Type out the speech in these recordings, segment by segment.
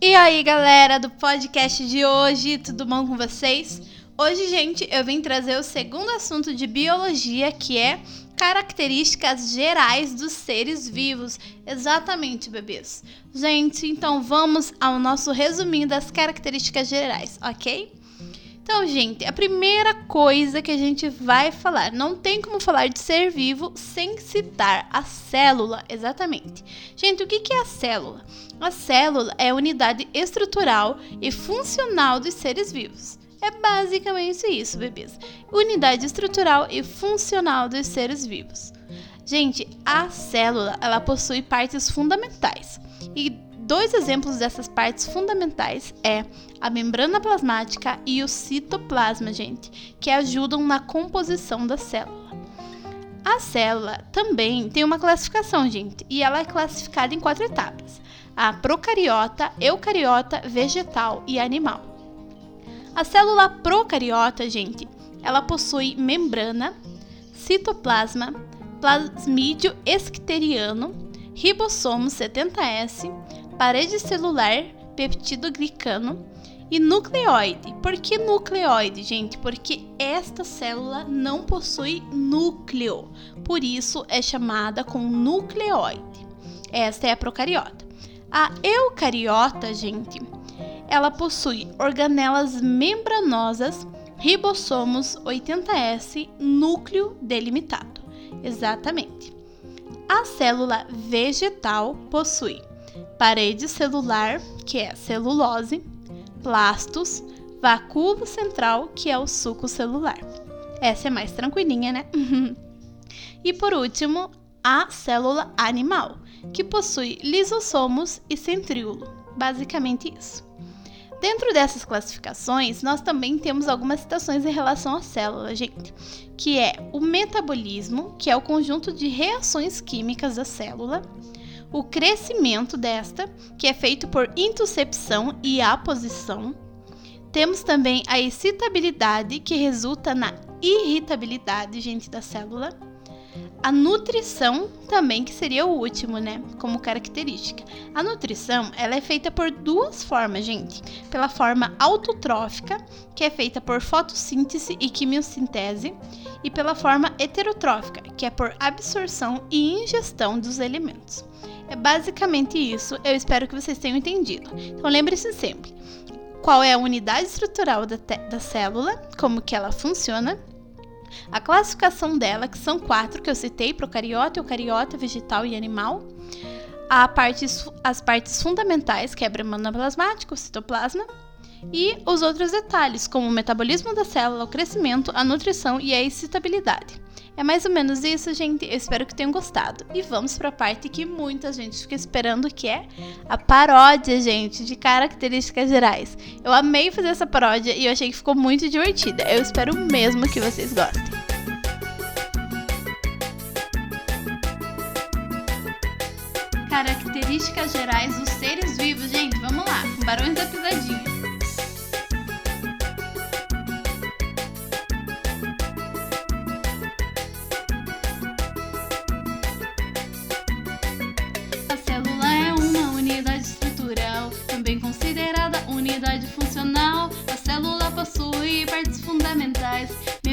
E aí, galera do podcast de hoje, tudo bom com vocês? Hoje, gente, eu vim trazer o segundo assunto de biologia, que é características gerais dos seres vivos. Exatamente, bebês. Gente, então vamos ao nosso resuminho das características gerais, ok? Então, gente, a primeira coisa que a gente vai falar, não tem como falar de ser vivo sem citar a célula, exatamente. Gente, o que é a célula? A célula é a unidade estrutural e funcional dos seres vivos. É basicamente isso, bebês. Unidade estrutural e funcional dos seres vivos. Gente, a célula, ela possui partes fundamentais. E Dois exemplos dessas partes fundamentais é a membrana plasmática e o citoplasma, gente, que ajudam na composição da célula. A célula também tem uma classificação, gente, e ela é classificada em quatro etapas: a procariota, eucariota, vegetal e animal. A célula procariota, gente, ela possui membrana, citoplasma, plasmídio esquiteriano, ribossomo 70S, parede celular, peptidoglicano e nucleoide. Por que nucleoide, gente? Porque esta célula não possui núcleo, por isso é chamada com nucleoide. Esta é a procariota. A eucariota, gente, ela possui organelas membranosas, ribossomos 80S, núcleo delimitado. Exatamente. A célula vegetal possui parede celular, que é celulose, plastos, vacúolo central, que é o suco celular. Essa é mais tranquilinha, né? e por último, a célula animal, que possui lisossomos e centríolo. Basicamente isso. Dentro dessas classificações, nós também temos algumas citações em relação à célula, gente, que é o metabolismo, que é o conjunto de reações químicas da célula, o crescimento desta, que é feito por intuscepção e aposição. Temos também a excitabilidade, que resulta na irritabilidade, gente, da célula. A nutrição também, que seria o último, né, como característica. A nutrição, ela é feita por duas formas, gente. Pela forma autotrófica, que é feita por fotossíntese e quimiossintese, e pela forma heterotrófica, que é por absorção e ingestão dos elementos. É basicamente isso. Eu espero que vocês tenham entendido. Então lembre-se sempre qual é a unidade estrutural da, da célula, como que ela funciona, a classificação dela, que são quatro que eu citei, procariota, eucariota, vegetal e animal, a parte, as partes fundamentais, que é o citoplasma, e os outros detalhes, como o metabolismo da célula, o crescimento, a nutrição e a excitabilidade. É mais ou menos isso, gente. Eu espero que tenham gostado. E vamos para a parte que muita gente fica esperando, que é a paródia, gente, de características gerais. Eu amei fazer essa paródia e eu achei que ficou muito divertida. Eu espero mesmo que vocês gostem. Características gerais dos seres vivos, gente. Vamos lá, Barões da Pisadinha. Fundamentais,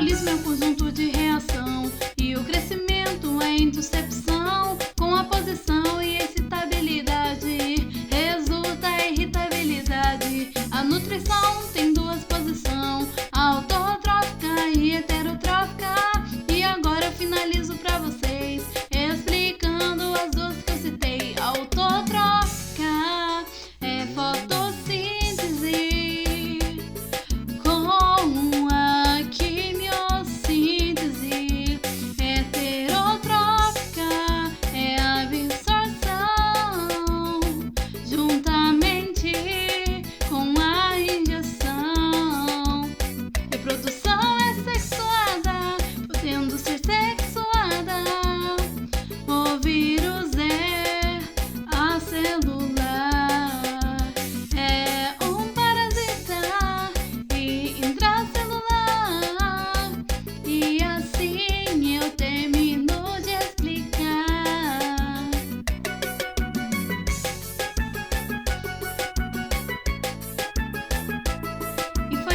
alcoolismo é e o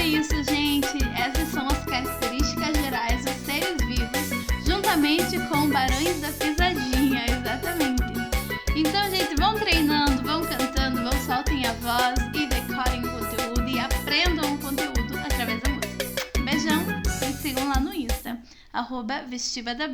é isso, gente. Essas são as características gerais dos seres vivos, juntamente com barões da pisadinha, exatamente. Então, gente, vão treinando, vão cantando, vão soltem a voz e decorem o conteúdo e aprendam o conteúdo através da música. Beijão e sigam lá no Insta, arroba Vestiva da.